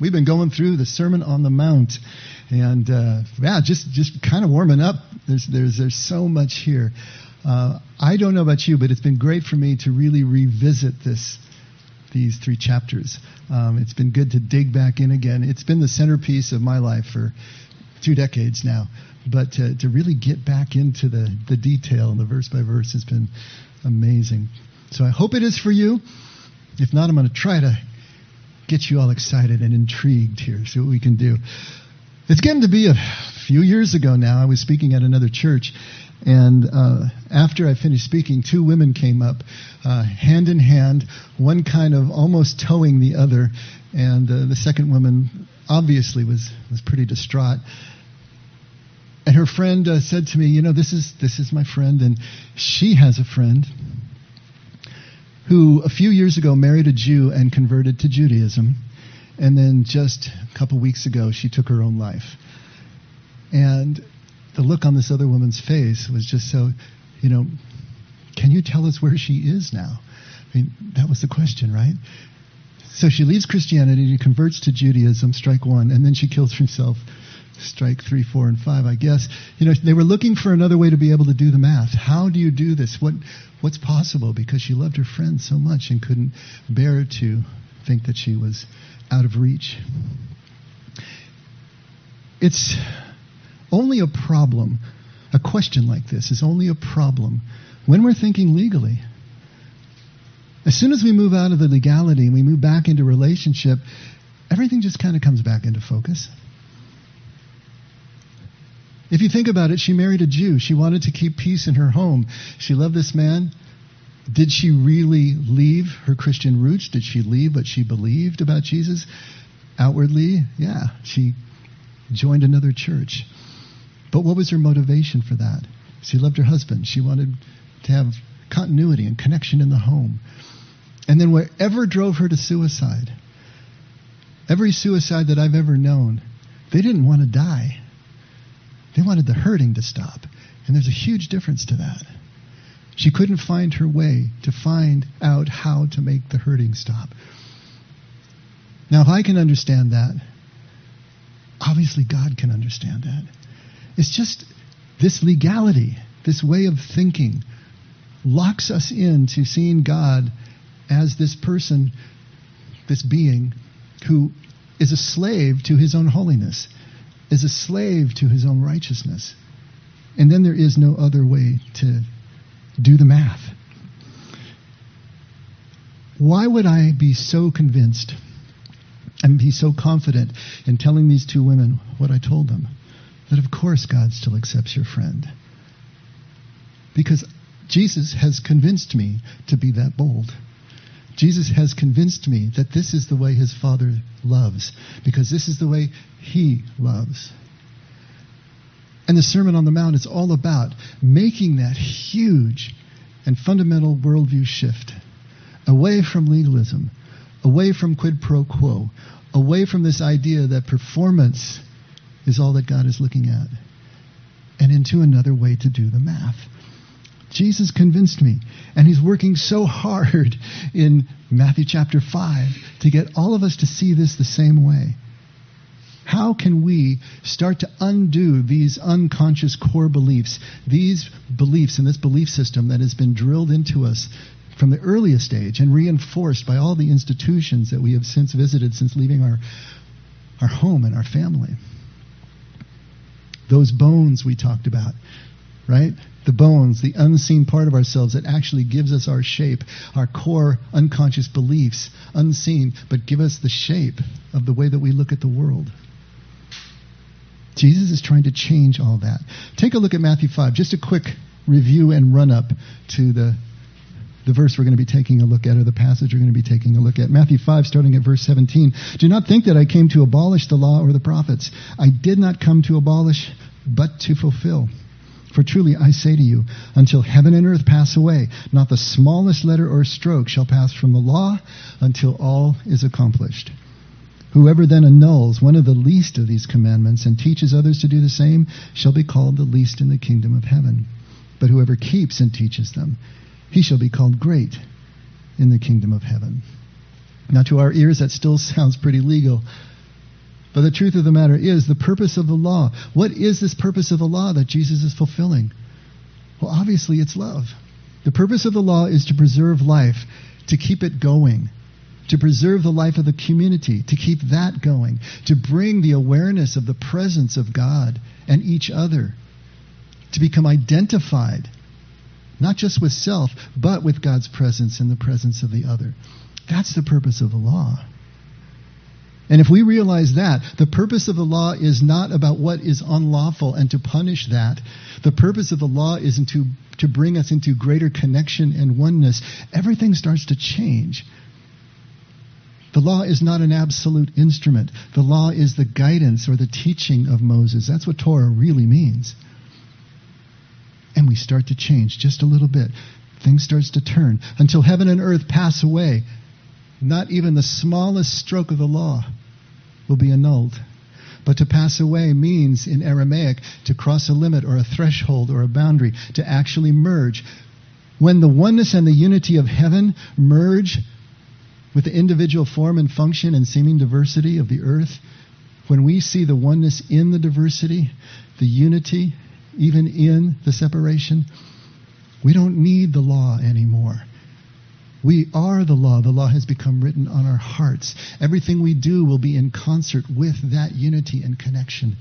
We've been going through the Sermon on the Mount, and uh, yeah, just just kind of warming up. There's there's there's so much here. Uh, I don't know about you, but it's been great for me to really revisit this these three chapters. Um, it's been good to dig back in again. It's been the centerpiece of my life for two decades now, but to, to really get back into the the detail and the verse by verse has been amazing. So I hope it is for you. If not, I'm going to try to get you all excited and intrigued here, see what we can do. It's getting to be a few years ago now. I was speaking at another church, and uh, after I finished speaking, two women came up, uh, hand in hand, one kind of almost towing the other, and uh, the second woman obviously was was pretty distraught. And her friend uh, said to me, "You know, this is this is my friend, and she has a friend." Who a few years ago married a Jew and converted to Judaism. And then just a couple weeks ago, she took her own life. And the look on this other woman's face was just so, you know, can you tell us where she is now? I mean, that was the question, right? So she leaves Christianity, converts to Judaism, strike one, and then she kills herself strike three, four, and five, I guess. You know, they were looking for another way to be able to do the math. How do you do this? What, what's possible? Because she loved her friend so much and couldn't bear to think that she was out of reach. It's only a problem. A question like this is only a problem when we're thinking legally. As soon as we move out of the legality and we move back into relationship, everything just kind of comes back into focus. If you think about it, she married a Jew. She wanted to keep peace in her home. She loved this man. Did she really leave her Christian roots? Did she leave what she believed about Jesus? Outwardly, yeah, she joined another church. But what was her motivation for that? She loved her husband. She wanted to have continuity and connection in the home. And then whatever drove her to suicide, every suicide that I've ever known, they didn't want to die. They wanted the hurting to stop. And there's a huge difference to that. She couldn't find her way to find out how to make the hurting stop. Now, if I can understand that, obviously God can understand that. It's just this legality, this way of thinking, locks us into seeing God as this person, this being, who is a slave to his own holiness is a slave to his own righteousness. And then there is no other way to do the math. Why would I be so convinced and be so confident in telling these two women what I told them? That of course God still accepts your friend. Because Jesus has convinced me to be that bold. Jesus has convinced me that this is the way his Father loves, because this is the way he loves. And the Sermon on the Mount is all about making that huge and fundamental worldview shift away from legalism, away from quid pro quo, away from this idea that performance is all that God is looking at, and into another way to do the math. Jesus convinced me. And he's working so hard in Matthew chapter 5 to get all of us to see this the same way. How can we start to undo these unconscious core beliefs, these beliefs in this belief system that has been drilled into us from the earliest age and reinforced by all the institutions that we have since visited since leaving our, our home and our family? Those bones we talked about, right? the bones, the unseen part of ourselves that actually gives us our shape, our core unconscious beliefs, unseen, but give us the shape of the way that we look at the world. Jesus is trying to change all that. Take a look at Matthew 5, just a quick review and run up to the, the verse we're going to be taking a look at, or the passage we're going to be taking a look at. Matthew 5, starting at verse 17. Do not think that I came to abolish the law or the prophets. I did not come to abolish, but to fulfill. For truly I say to you, until heaven and earth pass away, not the smallest letter or stroke shall pass from the law until all is accomplished. Whoever then annuls one of the least of these commandments and teaches others to do the same shall be called the least in the kingdom of heaven. But whoever keeps and teaches them, he shall be called great in the kingdom of heaven. Now, to our ears, that still sounds pretty legal, But the truth of the matter is the purpose of the law. What is this purpose of the law that Jesus is fulfilling? Well, obviously it's love. The purpose of the law is to preserve life, to keep it going, to preserve the life of the community, to keep that going, to bring the awareness of the presence of God and each other, to become identified, not just with self, but with God's presence and the presence of the other. That's the purpose of the law. And if we realize that, the purpose of the law is not about what is unlawful and to punish that. The purpose of the law is to, to bring us into greater connection and oneness. Everything starts to change. The law is not an absolute instrument. The law is the guidance or the teaching of Moses. That's what Torah really means. And we start to change just a little bit. Things starts to turn until heaven and earth pass away. Not even the smallest stroke of the law will be annulled. But to pass away means, in Aramaic, to cross a limit or a threshold or a boundary, to actually merge. When the oneness and the unity of heaven merge with the individual form and function and seeming diversity of the earth, when we see the oneness in the diversity, the unity, even in the separation, we don't need the law anymore. We are the law. The law has become written on our hearts. Everything we do will be in concert with that unity and connection.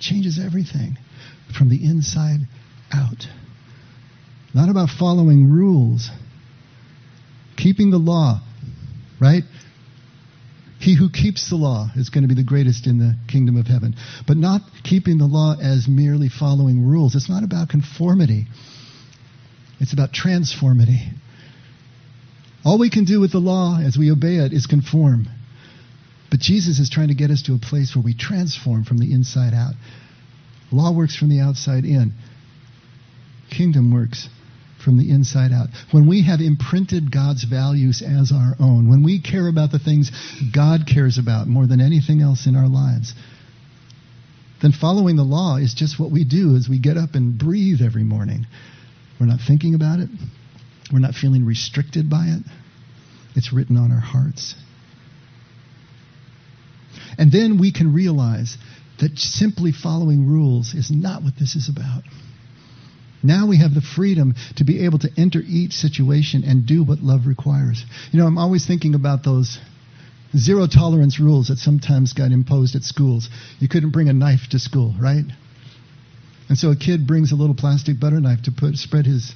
Changes everything from the inside out. Not about following rules. Keeping the law, right? He who keeps the law is going to be the greatest in the kingdom of heaven. But not keeping the law as merely following rules. It's not about conformity, it's about transformity. All we can do with the law as we obey it is conform. But Jesus is trying to get us to a place where we transform from the inside out. Law works from the outside in. Kingdom works from the inside out. When we have imprinted God's values as our own, when we care about the things God cares about more than anything else in our lives, then following the law is just what we do as we get up and breathe every morning. We're not thinking about it. We're not feeling restricted by it. It's written on our hearts. And then we can realize that simply following rules is not what this is about. Now we have the freedom to be able to enter each situation and do what love requires. You know, I'm always thinking about those zero tolerance rules that sometimes got imposed at schools. You couldn't bring a knife to school, right? And so a kid brings a little plastic butter knife to put spread his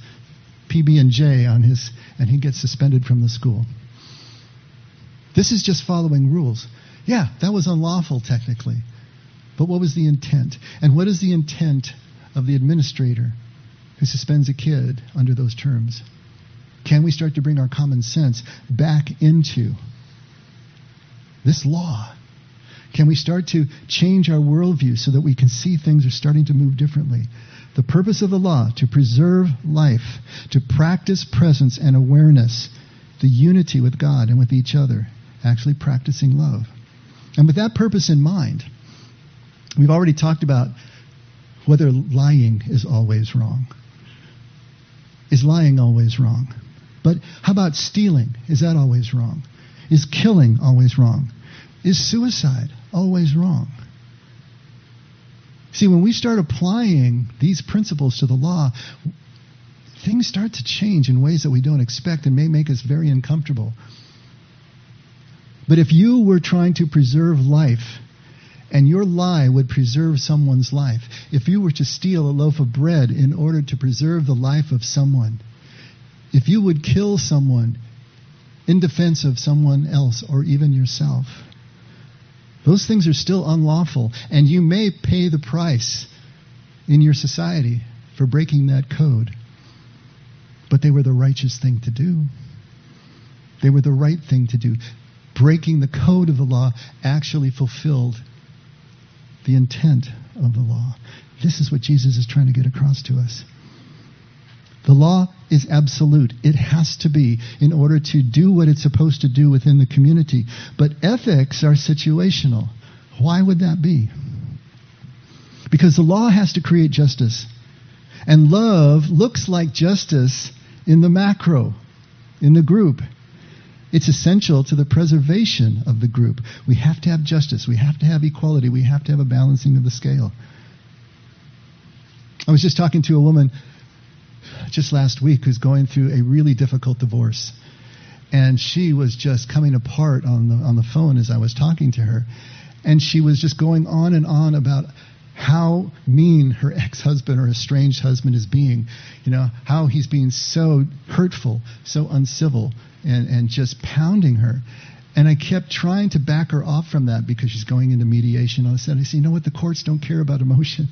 PB and J on his, and he gets suspended from the school. This is just following rules. Yeah, that was unlawful technically. But what was the intent? And what is the intent of the administrator who suspends a kid under those terms? Can we start to bring our common sense back into this law? Can we start to change our worldview so that we can see things are starting to move differently? The purpose of the law to preserve life, to practice presence and awareness, the unity with God and with each other, actually practicing love. And with that purpose in mind, we've already talked about whether lying is always wrong. Is lying always wrong? But how about stealing? Is that always wrong? Is killing always wrong? Is suicide always wrong? See, when we start applying these principles to the law, things start to change in ways that we don't expect and may make us very uncomfortable. But if you were trying to preserve life, and your lie would preserve someone's life, if you were to steal a loaf of bread in order to preserve the life of someone, if you would kill someone in defense of someone else or even yourself, those things are still unlawful, and you may pay the price in your society for breaking that code. But they were the righteous thing to do. They were the right thing to do. Breaking the code of the law actually fulfilled the intent of the law. This is what Jesus is trying to get across to us. The law is absolute. It has to be in order to do what it's supposed to do within the community. But ethics are situational. Why would that be? Because the law has to create justice. And love looks like justice in the macro, in the group. It's essential to the preservation of the group. We have to have justice. We have to have equality. We have to have a balancing of the scale. I was just talking to a woman just last week who's going through a really difficult divorce. And she was just coming apart on the, on the phone as I was talking to her. And she was just going on and on about how mean her ex-husband or estranged husband is being. You know, how he's being so hurtful, so uncivil, and, and just pounding her. And I kept trying to back her off from that because she's going into mediation. I said, I said, you know what? The courts don't care about emotion.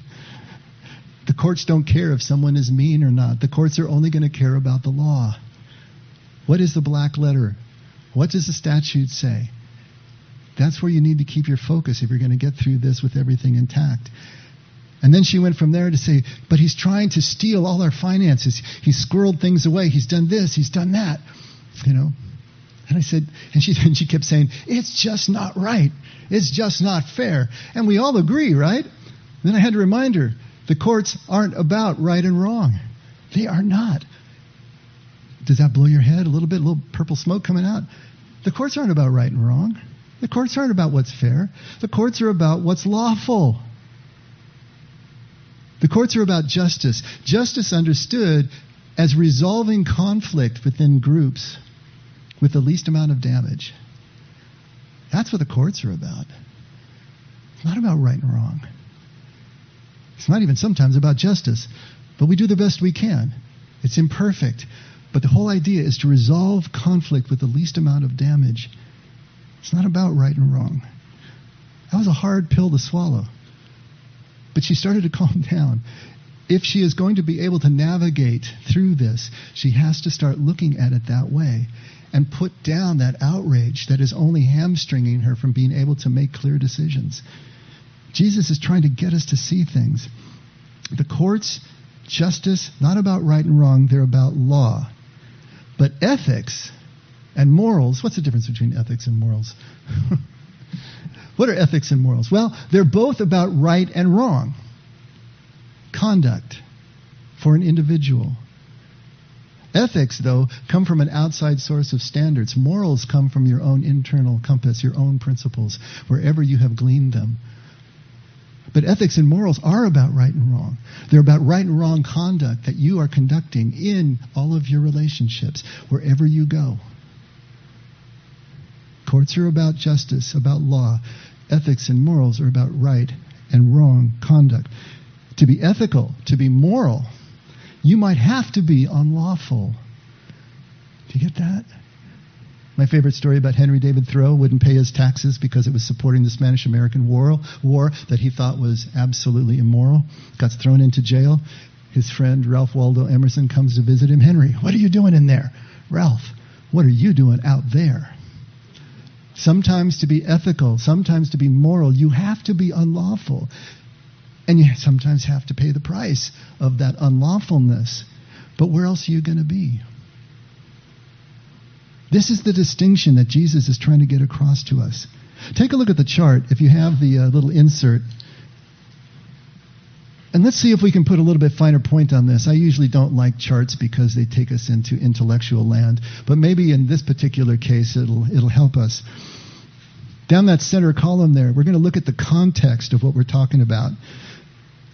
The courts don't care if someone is mean or not. The courts are only going to care about the law. What is the black letter? What does the statute say? That's where you need to keep your focus if you're going to get through this with everything intact. And then she went from there to say, but he's trying to steal all our finances. He's squirreled things away. He's done this. He's done that. You know? And I said, and she, and she kept saying, it's just not right. It's just not fair. And we all agree, right? then I had to remind her, the courts aren't about right and wrong. They are not. Does that blow your head a little bit? A little purple smoke coming out? The courts aren't about right and wrong. The courts aren't about what's fair. The courts are about what's lawful. The courts are about justice. Justice understood as resolving conflict within groups with the least amount of damage. That's what the courts are about. It's not about right and wrong. It's not even sometimes about justice, but we do the best we can. It's imperfect. But the whole idea is to resolve conflict with the least amount of damage. It's not about right and wrong. That was a hard pill to swallow. But she started to calm down. If she is going to be able to navigate through this, she has to start looking at it that way and put down that outrage that is only hamstringing her from being able to make clear decisions. Jesus is trying to get us to see things. The courts, justice, not about right and wrong, they're about law. But ethics and morals. What's the difference between ethics and morals? what are ethics and morals? Well, they're both about right and wrong. Conduct for an individual. Ethics, though, come from an outside source of standards. Morals come from your own internal compass, your own principles, wherever you have gleaned them. But ethics and morals are about right and wrong. They're about right and wrong conduct that you are conducting in all of your relationships, wherever you go. Courts are about justice, about law. Ethics and morals are about right and wrong conduct. To be ethical, to be moral, you might have to be unlawful. Do you get that? My favorite story about Henry David Thoreau wouldn't pay his taxes because it was supporting the Spanish American War, war that he thought was absolutely immoral. Got thrown into jail. His friend Ralph Waldo Emerson comes to visit him. Henry, what are you doing in there? Ralph, what are you doing out there? Sometimes to be ethical, sometimes to be moral, you have to be unlawful. And you sometimes have to pay the price of that unlawfulness. But where else are you going to be? This is the distinction that Jesus is trying to get across to us. Take a look at the chart if you have the uh, little insert. And let's see if we can put a little bit finer point on this. I usually don't like charts because they take us into intellectual land, but maybe in this particular case it'll it'll help us. Down that center column there, we're going to look at the context of what we're talking about.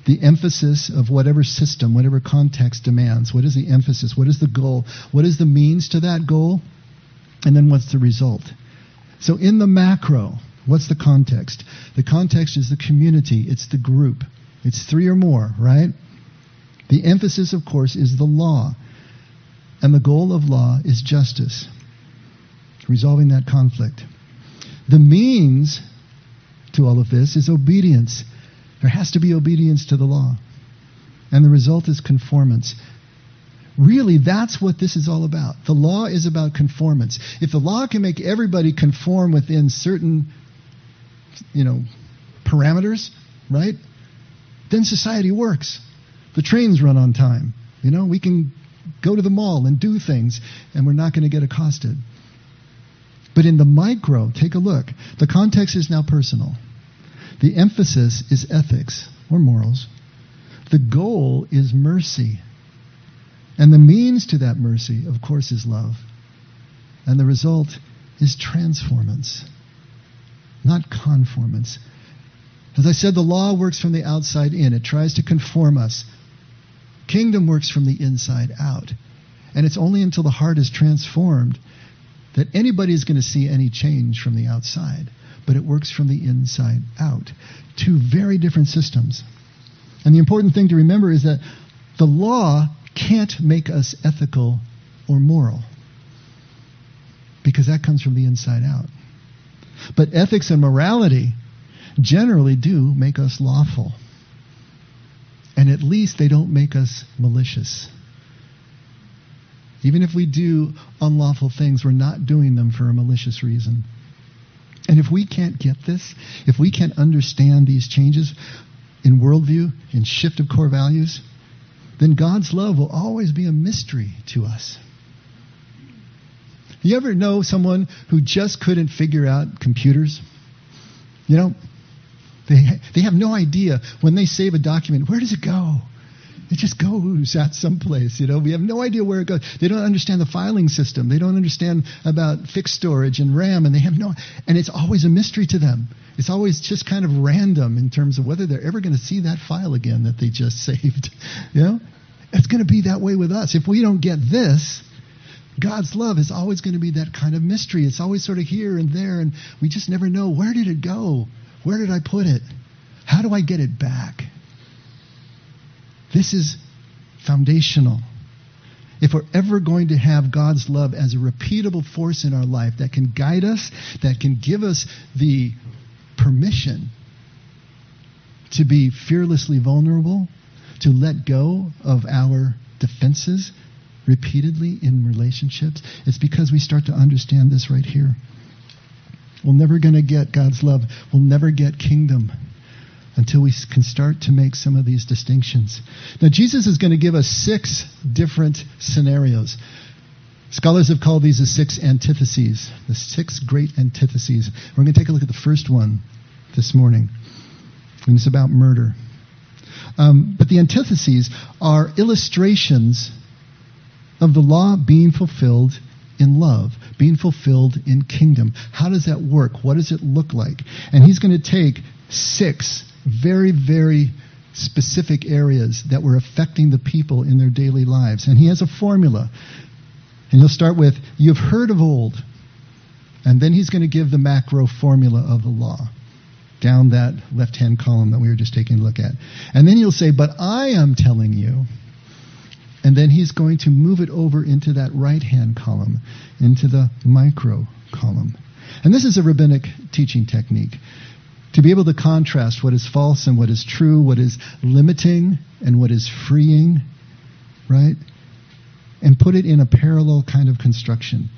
The emphasis of whatever system, whatever context demands. What is the emphasis? What is the goal? What is the means to that goal? And then what's the result? So in the macro, what's the context? The context is the community, it's the group. It's three or more, right? The emphasis, of course, is the law. And the goal of law is justice, resolving that conflict. The means to all of this is obedience. There has to be obedience to the law. And the result is conformance. Really, that's what this is all about. The law is about conformance. If the law can make everybody conform within certain, you know, parameters, right? then society works. The trains run on time. You know, we can go to the mall and do things, and we're not going to get accosted. But in the micro, take a look. The context is now personal. The emphasis is ethics or morals. The goal is mercy. And the means to that mercy, of course, is love. And the result is transformance, not conformance. As I said, the law works from the outside in, it tries to conform us. Kingdom works from the inside out. And it's only until the heart is transformed that anybody is going to see any change from the outside. But it works from the inside out. Two very different systems. And the important thing to remember is that the law can't make us ethical or moral because that comes from the inside out. But ethics and morality generally do make us lawful. And at least they don't make us malicious. Even if we do unlawful things, we're not doing them for a malicious reason. And if we can't get this, if we can't understand these changes in worldview, in shift of core values, then God's love will always be a mystery to us. You ever know someone who just couldn't figure out computers? You know, they, they have no idea when they save a document, where does it go? It just goes out someplace, you know. We have no idea where it goes. They don't understand the filing system. They don't understand about fixed storage and RAM, and they have no. And it's always a mystery to them. It's always just kind of random in terms of whether they're ever going to see that file again that they just saved. You know, it's going to be that way with us. If we don't get this, God's love is always going to be that kind of mystery. It's always sort of here and there, and we just never know where did it go? Where did I put it? How do I get it back? This is foundational. If we're ever going to have God's love as a repeatable force in our life that can guide us, that can give us the permission to be fearlessly vulnerable, to let go of our defenses repeatedly in relationships, it's because we start to understand this right here. We're never going to get God's love. We'll never get kingdom until we can start to make some of these distinctions. Now, Jesus is going to give us six different scenarios. Scholars have called these the six antitheses, the six great antitheses. We're going to take a look at the first one this morning, and it's about murder. Um, but the antitheses are illustrations of the law being fulfilled in love, being fulfilled in kingdom. How does that work? What does it look like? And he's going to take six very, very specific areas that were affecting the people in their daily lives. And he has a formula. And he'll start with, You've heard of old. And then he's going to give the macro formula of the law down that left hand column that we were just taking a look at. And then he'll say, But I am telling you. And then he's going to move it over into that right hand column, into the micro column. And this is a rabbinic teaching technique to be able to contrast what is false and what is true, what is limiting and what is freeing, right? And put it in a parallel kind of construction.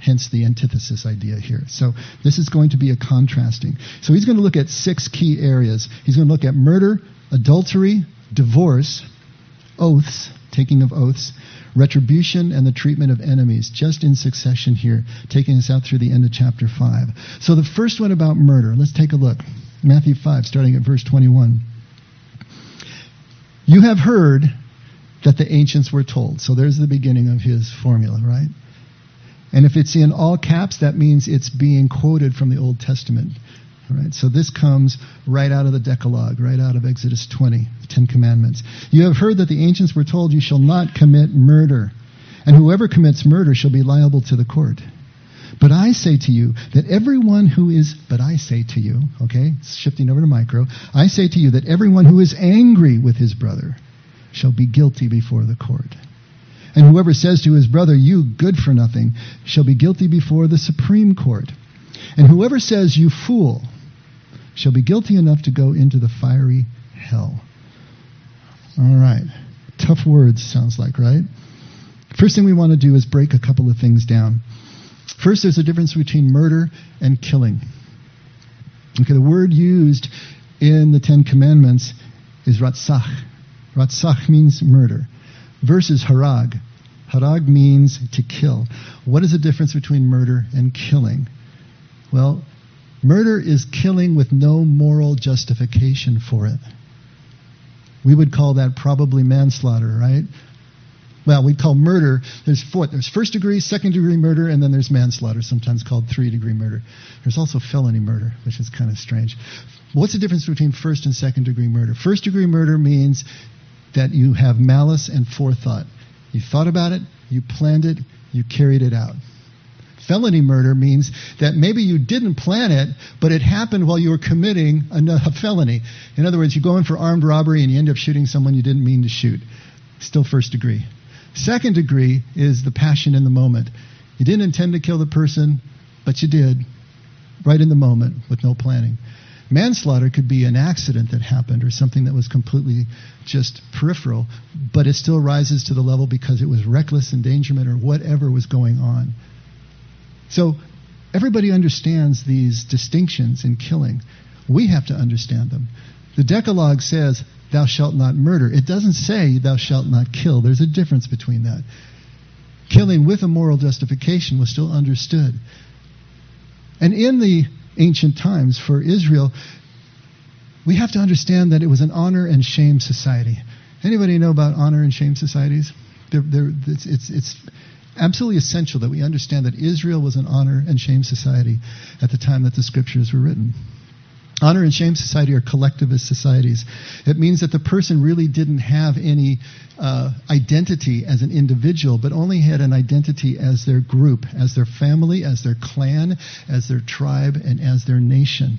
Hence the antithesis idea here. So this is going to be a contrasting. So he's going to look at six key areas. He's going to look at murder, adultery, divorce, oaths, taking of oaths, retribution, and the treatment of enemies, just in succession here, taking us out through the end of chapter 5. So the first one about murder, let's take a look. Matthew 5, starting at verse 21. You have heard that the ancients were told. So there's the beginning of his formula, right? And if it's in all caps, that means it's being quoted from the Old Testament. Right? So this comes right out of the Decalogue, right out of Exodus 20, the Ten Commandments. You have heard that the ancients were told, You shall not commit murder, and whoever commits murder shall be liable to the court. But I say to you that everyone who is, but I say to you, okay, shifting over to micro, I say to you that everyone who is angry with his brother shall be guilty before the court. And whoever says to his brother, You good for nothing, shall be guilty before the Supreme Court. And whoever says, You fool, shall be guilty enough to go into the fiery hell. All right. Tough words, sounds like, right? First thing we want to do is break a couple of things down. First, there's a difference between murder and killing. Okay, the word used in the Ten Commandments is ratzach. Ratzach means murder, versus harag. Harag means to kill. What is the difference between murder and killing? Well, Murder is killing with no moral justification for it. We would call that probably manslaughter, right? well, we'd call murder, there's four, there's first degree, second degree murder, and then there's manslaughter, sometimes called three degree murder. There's also felony murder, which is kind of strange. What's the difference between first and second degree murder? First degree murder means that you have malice and forethought. You thought about it, you planned it, you carried it out. Felony murder means that maybe you didn't plan it, but it happened while you were committing a felony. In other words, you go in for armed robbery and you end up shooting someone you didn't mean to shoot. Still first degree. Second degree is the passion in the moment. You didn't intend to kill the person, but you did, right in the moment with no planning. Manslaughter could be an accident that happened or something that was completely just peripheral, but it still rises to the level because it was reckless endangerment or whatever was going on. So everybody understands these distinctions in killing. We have to understand them. The Decalogue says, Thou shalt not murder. It doesn't say, Thou shalt not kill. There's a difference between that. Killing with a moral justification was still understood. And in the ancient times for Israel, we have to understand that it was an honor and shame society. Anybody know about honor and shame societies? They're, they're, it's, it's, it's absolutely essential that we understand that Israel was an honor and shame society at the time that the scriptures were written. Honor and shame society are collectivist societies. It means that the person really didn't have any uh, identity as an individual, but only had an identity as their group, as their family, as their clan, as their tribe, and as their nation.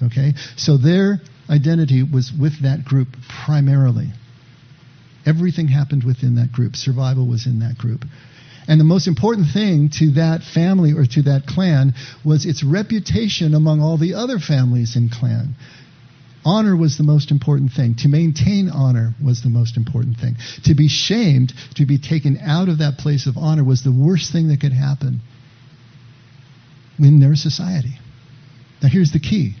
Okay? So their identity was with that group primarily. Everything happened within that group. Survival was in that group. And the most important thing to that family or to that clan was its reputation among all the other families in clan. Honor was the most important thing. To maintain honor was the most important thing. To be shamed, to be taken out of that place of honor was the worst thing that could happen in their society. Now here's the key.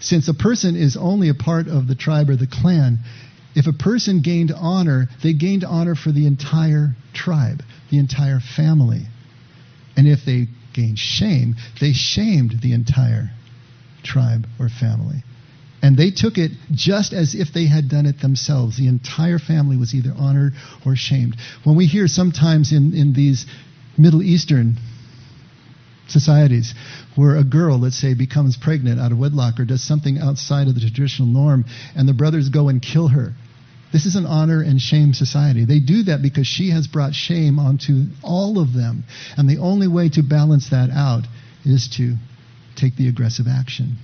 Since a person is only a part of the tribe or the clan, if a person gained honor, they gained honor for the entire tribe, the entire family. And if they gained shame, they shamed the entire tribe or family. And they took it just as if they had done it themselves. The entire family was either honored or shamed. When we hear sometimes in, in these Middle Eastern societies where a girl, let's say, becomes pregnant out of wedlock or does something outside of the traditional norm, and the brothers go and kill her this is an honor and shame society. They do that because she has brought shame onto all of them. And the only way to balance that out is to take the aggressive action.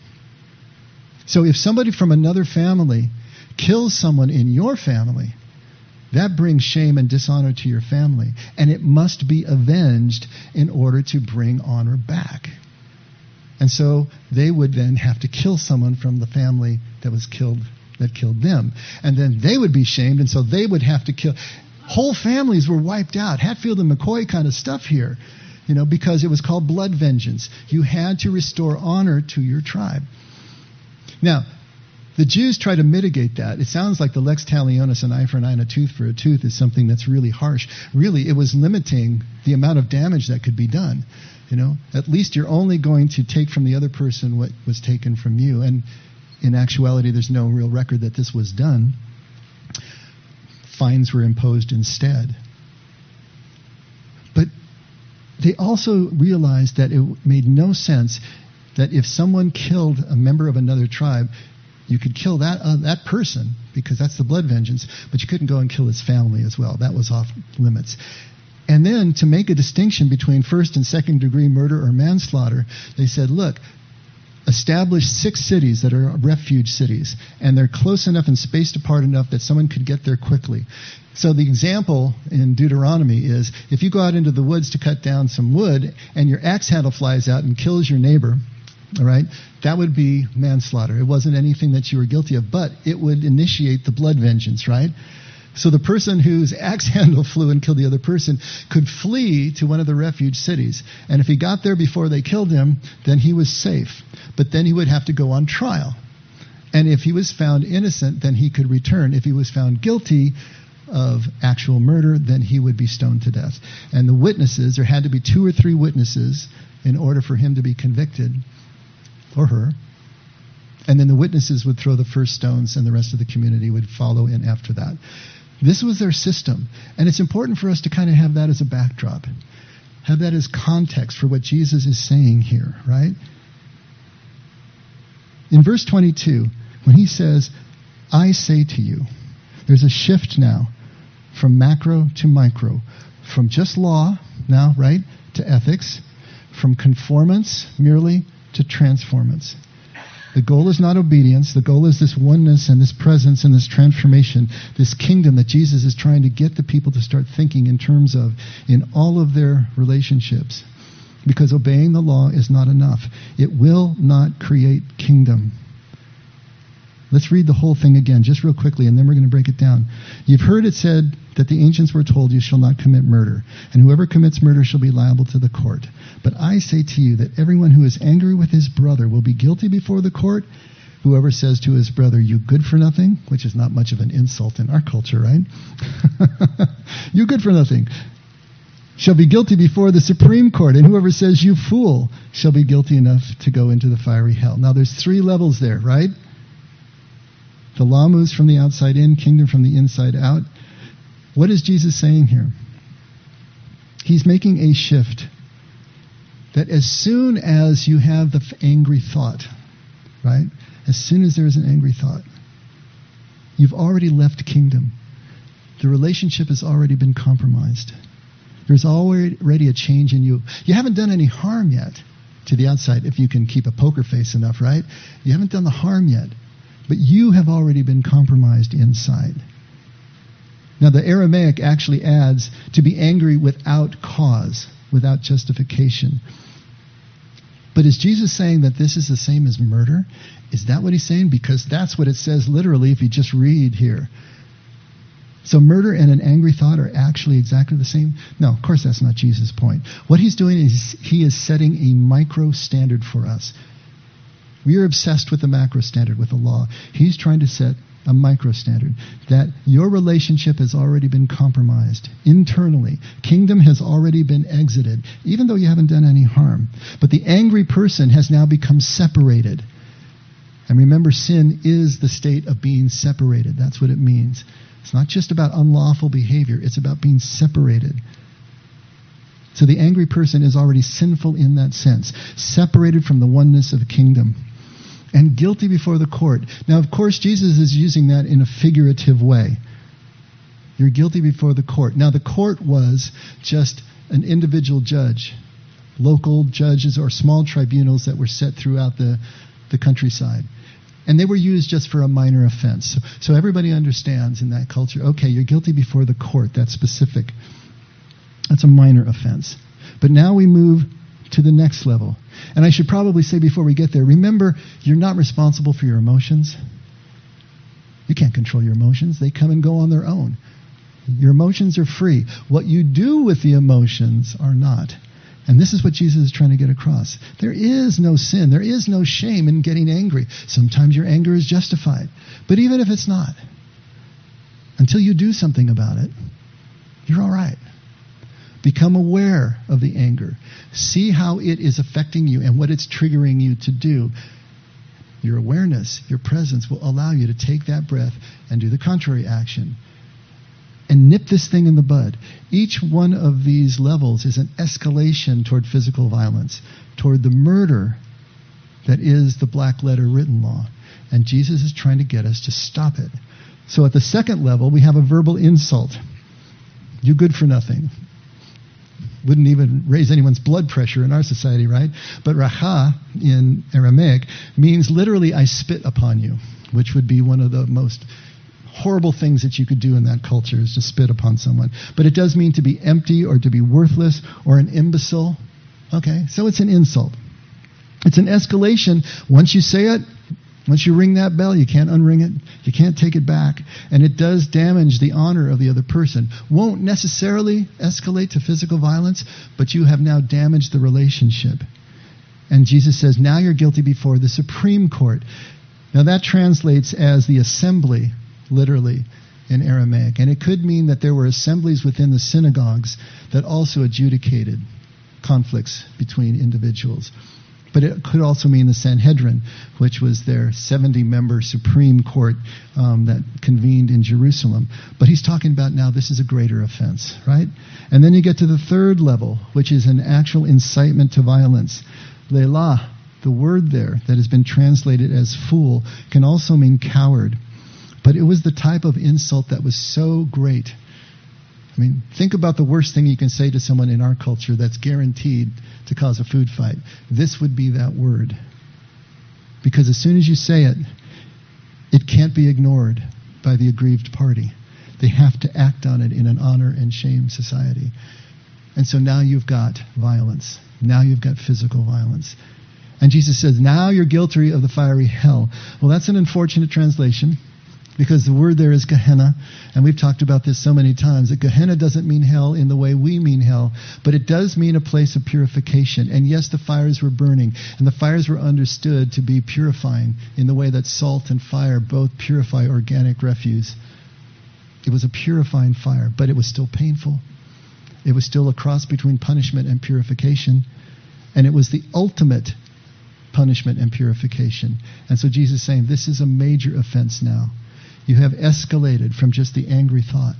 So if somebody from another family kills someone in your family, that brings shame and dishonor to your family. And it must be avenged in order to bring honor back. And so they would then have to kill someone from the family that was killed that killed them. And then they would be shamed, and so they would have to kill. Whole families were wiped out. Hatfield and McCoy kind of stuff here, you know, because it was called blood vengeance. You had to restore honor to your tribe. Now, the Jews try to mitigate that. It sounds like the lex talionis, an eye for an eye and a tooth for a tooth, is something that's really harsh. Really, it was limiting the amount of damage that could be done. You know, at least you're only going to take from the other person what was taken from you. And in actuality, there's no real record that this was done. Fines were imposed instead. But they also realized that it made no sense that if someone killed a member of another tribe, you could kill that uh, that person because that's the blood vengeance, but you couldn't go and kill his family as well. That was off limits. And then to make a distinction between first and second degree murder or manslaughter, they said, look, established six cities that are refuge cities, and they're close enough and spaced apart enough that someone could get there quickly. So the example in Deuteronomy is if you go out into the woods to cut down some wood and your axe handle flies out and kills your neighbor, all right, that would be manslaughter. It wasn't anything that you were guilty of, but it would initiate the blood vengeance, right? So the person whose axe handle flew and killed the other person could flee to one of the refuge cities. And if he got there before they killed him, then he was safe. But then he would have to go on trial. And if he was found innocent, then he could return. If he was found guilty of actual murder, then he would be stoned to death. And the witnesses, there had to be two or three witnesses in order for him to be convicted, or her. And then the witnesses would throw the first stones, and the rest of the community would follow in after that. This was their system. And it's important for us to kind of have that as a backdrop, have that as context for what Jesus is saying here, right? In verse 22, when he says, I say to you, there's a shift now from macro to micro, from just law now, right, to ethics, from conformance merely to transformance. The goal is not obedience. The goal is this oneness and this presence and this transformation, this kingdom that Jesus is trying to get the people to start thinking in terms of in all of their relationships. Because obeying the law is not enough. It will not create kingdom. Let's read the whole thing again, just real quickly, and then we're going to break it down. You've heard it said that the ancients were told, You shall not commit murder, and whoever commits murder shall be liable to the court. But I say to you that everyone who is angry with his brother will be guilty before the court. Whoever says to his brother, You good for nothing, which is not much of an insult in our culture, right? you good for nothing, shall be guilty before the Supreme Court, and whoever says, You fool, shall be guilty enough to go into the fiery hell. Now, there's three levels there, right? The law moves from the outside in, kingdom from the inside out. What is Jesus saying here? He's making a shift that as soon as you have the angry thought, right? As soon as there is an angry thought, you've already left kingdom. The relationship has already been compromised. There's already a change in you. You haven't done any harm yet to the outside, if you can keep a poker face enough, right? You haven't done the harm yet. But you have already been compromised inside. Now, the Aramaic actually adds to be angry without cause, without justification. But is Jesus saying that this is the same as murder? Is that what he's saying? Because that's what it says literally if you just read here. So murder and an angry thought are actually exactly the same? No, of course that's not Jesus' point. What he's doing is he is setting a micro standard for us. We are obsessed with the macro standard, with the law. He's trying to set a micro standard that your relationship has already been compromised internally. Kingdom has already been exited, even though you haven't done any harm. But the angry person has now become separated. And remember, sin is the state of being separated. That's what it means. It's not just about unlawful behavior, it's about being separated. So the angry person is already sinful in that sense, separated from the oneness of the kingdom and guilty before the court. Now, of course, Jesus is using that in a figurative way. You're guilty before the court. Now, the court was just an individual judge, local judges or small tribunals that were set throughout the, the countryside. And they were used just for a minor offense. So, so everybody understands in that culture okay, you're guilty before the court. That's specific. That's a minor offense. But now we move to the next level. And I should probably say before we get there remember, you're not responsible for your emotions. You can't control your emotions, they come and go on their own. Your emotions are free. What you do with the emotions are not. And this is what Jesus is trying to get across. There is no sin. There is no shame in getting angry. Sometimes your anger is justified. But even if it's not, until you do something about it, you're all right. Become aware of the anger. See how it is affecting you and what it's triggering you to do. Your awareness, your presence will allow you to take that breath and do the contrary action and nip this thing in the bud. Each one of these levels is an escalation toward physical violence, toward the murder that is the black letter written law. And Jesus is trying to get us to stop it. So at the second level, we have a verbal insult. You good for nothing wouldn't even raise anyone's blood pressure in our society, right? But raha in Aramaic means literally, I spit upon you, which would be one of the most horrible things that you could do in that culture is to spit upon someone. But it does mean to be empty or to be worthless or an imbecile. Okay, so it's an insult. It's an escalation. Once you say it, once you ring that bell, you can't unring it. You can't take it back. And it does damage the honor of the other person. Won't necessarily escalate to physical violence, but you have now damaged the relationship. And Jesus says, now you're guilty before the Supreme Court. Now that translates as the assembly, literally, in Aramaic. And it could mean that there were assemblies within the synagogues that also adjudicated conflicts between individuals. But it could also mean the Sanhedrin, which was their 70 member Supreme Court um, that convened in Jerusalem. But he's talking about now this is a greater offense, right? And then you get to the third level, which is an actual incitement to violence. Lelah, the word there that has been translated as fool, can also mean coward. But it was the type of insult that was so great I mean, think about the worst thing you can say to someone in our culture that's guaranteed to cause a food fight. This would be that word. Because as soon as you say it, it can't be ignored by the aggrieved party. They have to act on it in an honor and shame society. And so now you've got violence. Now you've got physical violence. And Jesus says, Now you're guilty of the fiery hell. Well, that's an unfortunate translation because the word there is Gehenna, and we've talked about this so many times that Gehenna doesn't mean hell in the way we mean hell, but it does mean a place of purification. And yes, the fires were burning, and the fires were understood to be purifying in the way that salt and fire both purify organic refuse. It was a purifying fire, but it was still painful. It was still a cross between punishment and purification, and it was the ultimate punishment and purification. And so Jesus is saying, This is a major offense now. You have escalated from just the angry thought.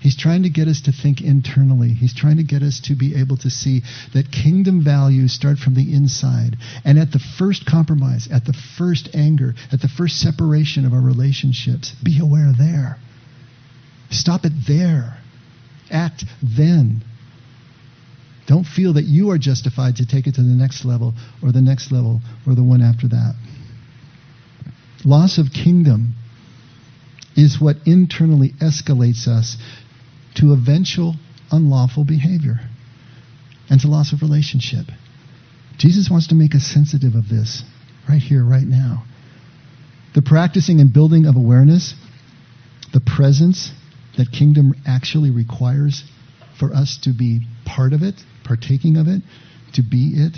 He's trying to get us to think internally. He's trying to get us to be able to see that kingdom values start from the inside. And at the first compromise, at the first anger, at the first separation of our relationships, be aware there. Stop it there. Act then. Don't feel that you are justified to take it to the next level or the next level or the one after that. Loss of kingdom is what internally escalates us to eventual unlawful behavior and to loss of relationship. Jesus wants to make us sensitive of this right here, right now. The practicing and building of awareness, the presence that kingdom actually requires for us to be part of it, partaking of it, to be it.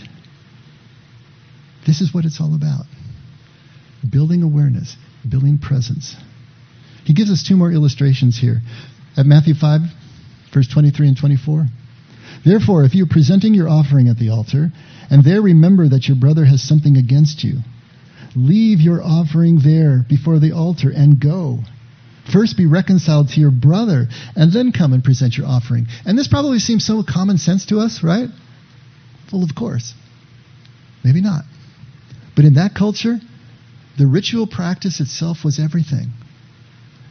This is what it's all about. Building awareness, building presence. He gives us two more illustrations here. At Matthew 5, verse 23 and 24. Therefore, if you're presenting your offering at the altar, and there remember that your brother has something against you, leave your offering there before the altar and go. First be reconciled to your brother, and then come and present your offering. And this probably seems so common sense to us, right? Well, of course. Maybe not. But in that culture, the ritual practice itself was everything.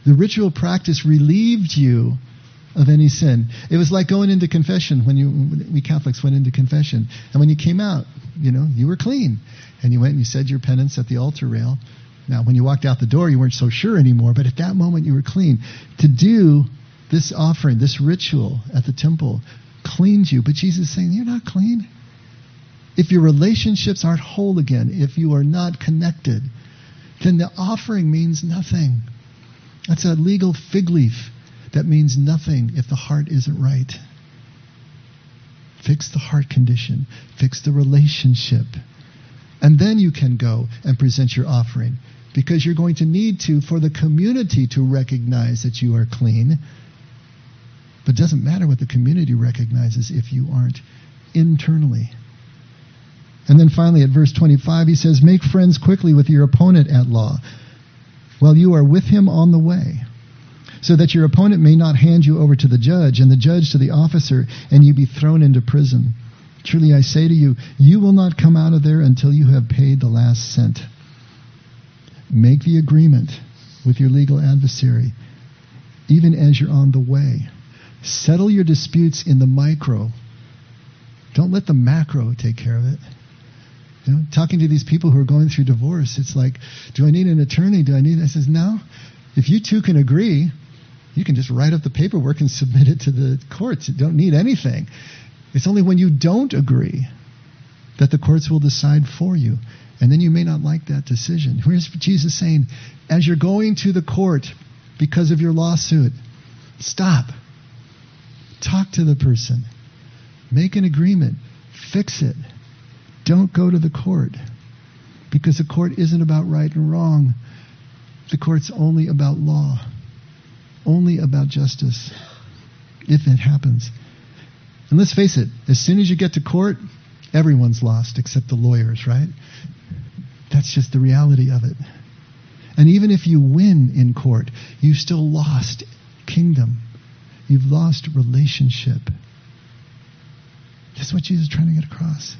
The ritual practice relieved you of any sin. It was like going into confession when you we Catholics went into confession, and when you came out, you know, you were clean, and you went and you said your penance at the altar rail. Now, when you walked out the door, you weren't so sure anymore, but at that moment you were clean. To do this offering, this ritual at the temple, cleans you. But Jesus is saying, You're not clean. If your relationships aren't whole again, if you are not connected, then the offering means nothing. That's a legal fig leaf that means nothing if the heart isn't right. Fix the heart condition, fix the relationship. And then you can go and present your offering because you're going to need to for the community to recognize that you are clean. But it doesn't matter what the community recognizes if you aren't internally. And then finally at verse 25, he says, Make friends quickly with your opponent at law while you are with him on the way, so that your opponent may not hand you over to the judge, and the judge to the officer, and you be thrown into prison. Truly I say to you, you will not come out of there until you have paid the last cent. Make the agreement with your legal adversary, even as you're on the way. Settle your disputes in the micro. Don't let the macro take care of it. You know, talking to these people who are going through divorce, it's like, do I need an attorney? Do I need? I says, no. If you two can agree, you can just write up the paperwork and submit it to the courts. You don't need anything. It's only when you don't agree that the courts will decide for you. And then you may not like that decision. Here's Jesus saying, as you're going to the court because of your lawsuit, stop. Talk to the person. Make an agreement. Fix it. Don't go to the court because the court isn't about right and wrong. The court's only about law, only about justice, if it happens. And let's face it, as soon as you get to court, everyone's lost except the lawyers, right? That's just the reality of it. And even if you win in court, you've still lost kingdom. You've lost relationship. That's what Jesus is trying to get across.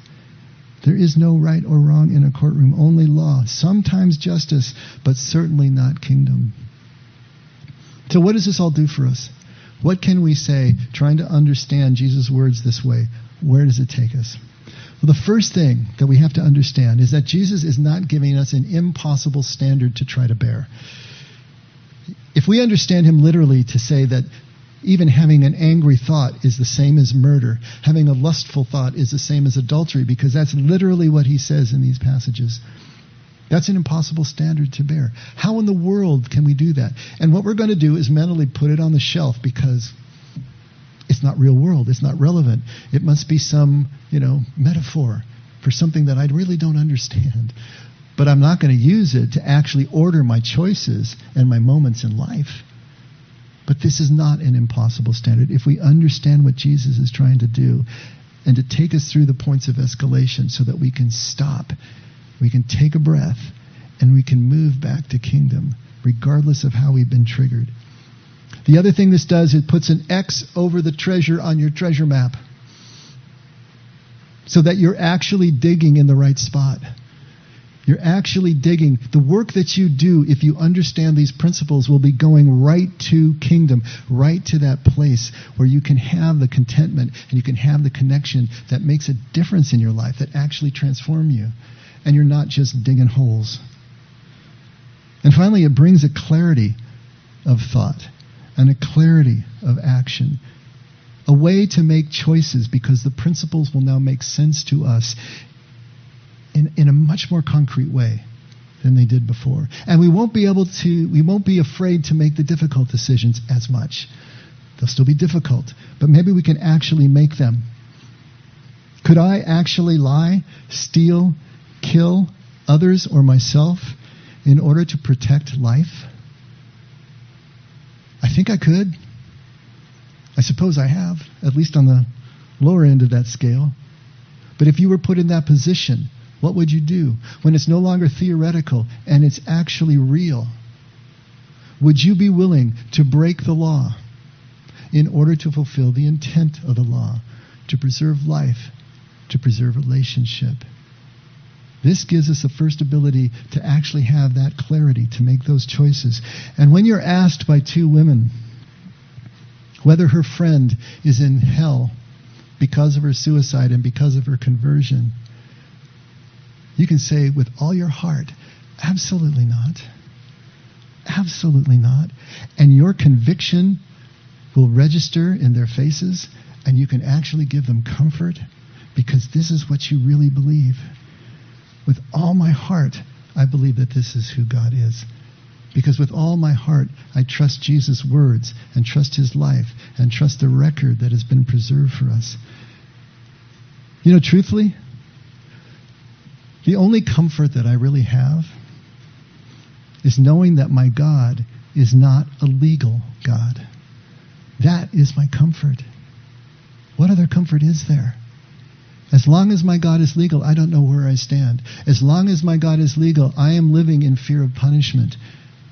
There is no right or wrong in a courtroom, only law. Sometimes justice, but certainly not kingdom. So, what does this all do for us? What can we say trying to understand Jesus' words this way? Where does it take us? Well, the first thing that we have to understand is that Jesus is not giving us an impossible standard to try to bear. If we understand him literally to say that even having an angry thought is the same as murder, having a lustful thought is the same as adultery, because that's literally what he says in these passages. That's an impossible standard to bear. How in the world can we do that? And what we're going to do is mentally put it on the shelf because it's not real world. It's not relevant. It must be some, you know, metaphor for something that I really don't understand. But I'm not going to use it to actually order my choices and my moments in life. But this is not an impossible standard. If we understand what Jesus is trying to do and to take us through the points of escalation so that we can stop, we can take a breath, and we can move back to kingdom, regardless of how we've been triggered. The other thing this does, it puts an X over the treasure on your treasure map so that you're actually digging in the right spot. You're actually digging. The work that you do, if you understand these principles, will be going right to kingdom, right to that place where you can have the contentment and you can have the connection that makes a difference in your life, that actually transform you. And you're not just digging holes. And finally, it brings a clarity of thought and a clarity of action. A way to make choices because the principles will now make sense to us in, in a much more concrete way than they did before. And we won't be able to, we won't be afraid to make the difficult decisions as much. They'll still be difficult, but maybe we can actually make them. Could I actually lie, steal, kill others or myself in order to protect life? I think I could. I suppose I have, at least on the lower end of that scale. But if you were put in that position, what would you do when it's no longer theoretical and it's actually real? Would you be willing to break the law in order to fulfill the intent of the law, to preserve life, to preserve relationship? This gives us the first ability to actually have that clarity to make those choices. And when you're asked by two women whether her friend is in hell because of her suicide and because of her conversion, you can say with all your heart, absolutely not. Absolutely not. And your conviction will register in their faces, and you can actually give them comfort because this is what you really believe. With all my heart, I believe that this is who God is. Because with all my heart, I trust Jesus' words and trust his life and trust the record that has been preserved for us. You know, truthfully, the only comfort that I really have is knowing that my God is not a legal God. That is my comfort. What other comfort is there? As long as my God is legal, I don't know where I stand. As long as my God is legal, I am living in fear of punishment.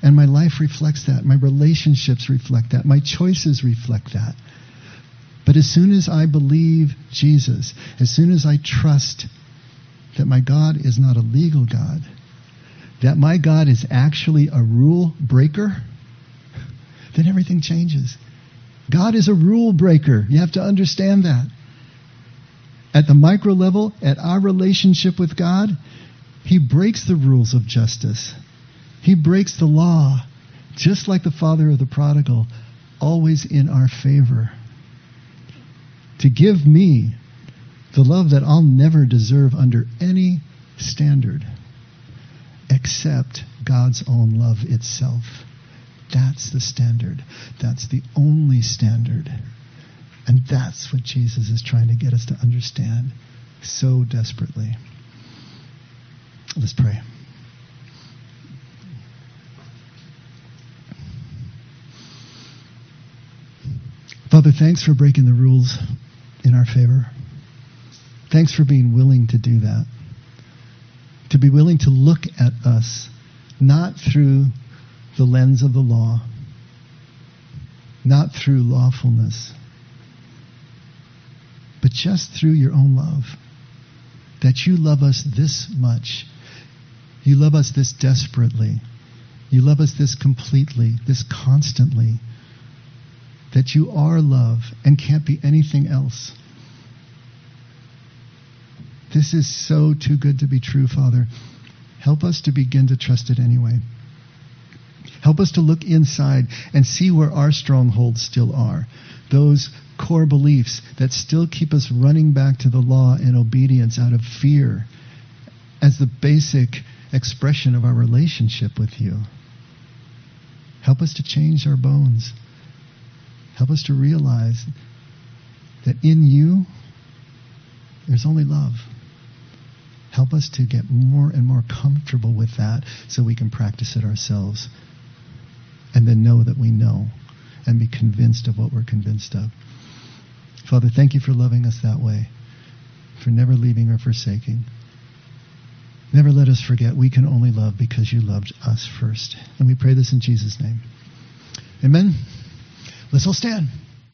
And my life reflects that. My relationships reflect that. My choices reflect that. But as soon as I believe Jesus, as soon as I trust that my God is not a legal God, that my God is actually a rule breaker, then everything changes. God is a rule breaker. You have to understand that. At the micro level, at our relationship with God, He breaks the rules of justice. He breaks the law, just like the father of the prodigal, always in our favor. To give me the love that I'll never deserve under any standard except God's own love itself. That's the standard. That's the only standard. And that's what Jesus is trying to get us to understand so desperately. Let's pray. Father, thanks for breaking the rules in our favor. Thanks for being willing to do that. To be willing to look at us not through the lens of the law, not through lawfulness, but just through your own love. That you love us this much. You love us this desperately. You love us this completely, this constantly. That you are love and can't be anything else. This is so too good to be true, Father. Help us to begin to trust it anyway. Help us to look inside and see where our strongholds still are. Those core beliefs that still keep us running back to the law and obedience out of fear as the basic expression of our relationship with you. Help us to change our bones. Help us to realize that in you, there's only love. Help us to get more and more comfortable with that so we can practice it ourselves. And then know that we know and be convinced of what we're convinced of. Father, thank you for loving us that way, for never leaving or forsaking. Never let us forget we can only love because you loved us first. And we pray this in Jesus' name. Amen. Let's all stand.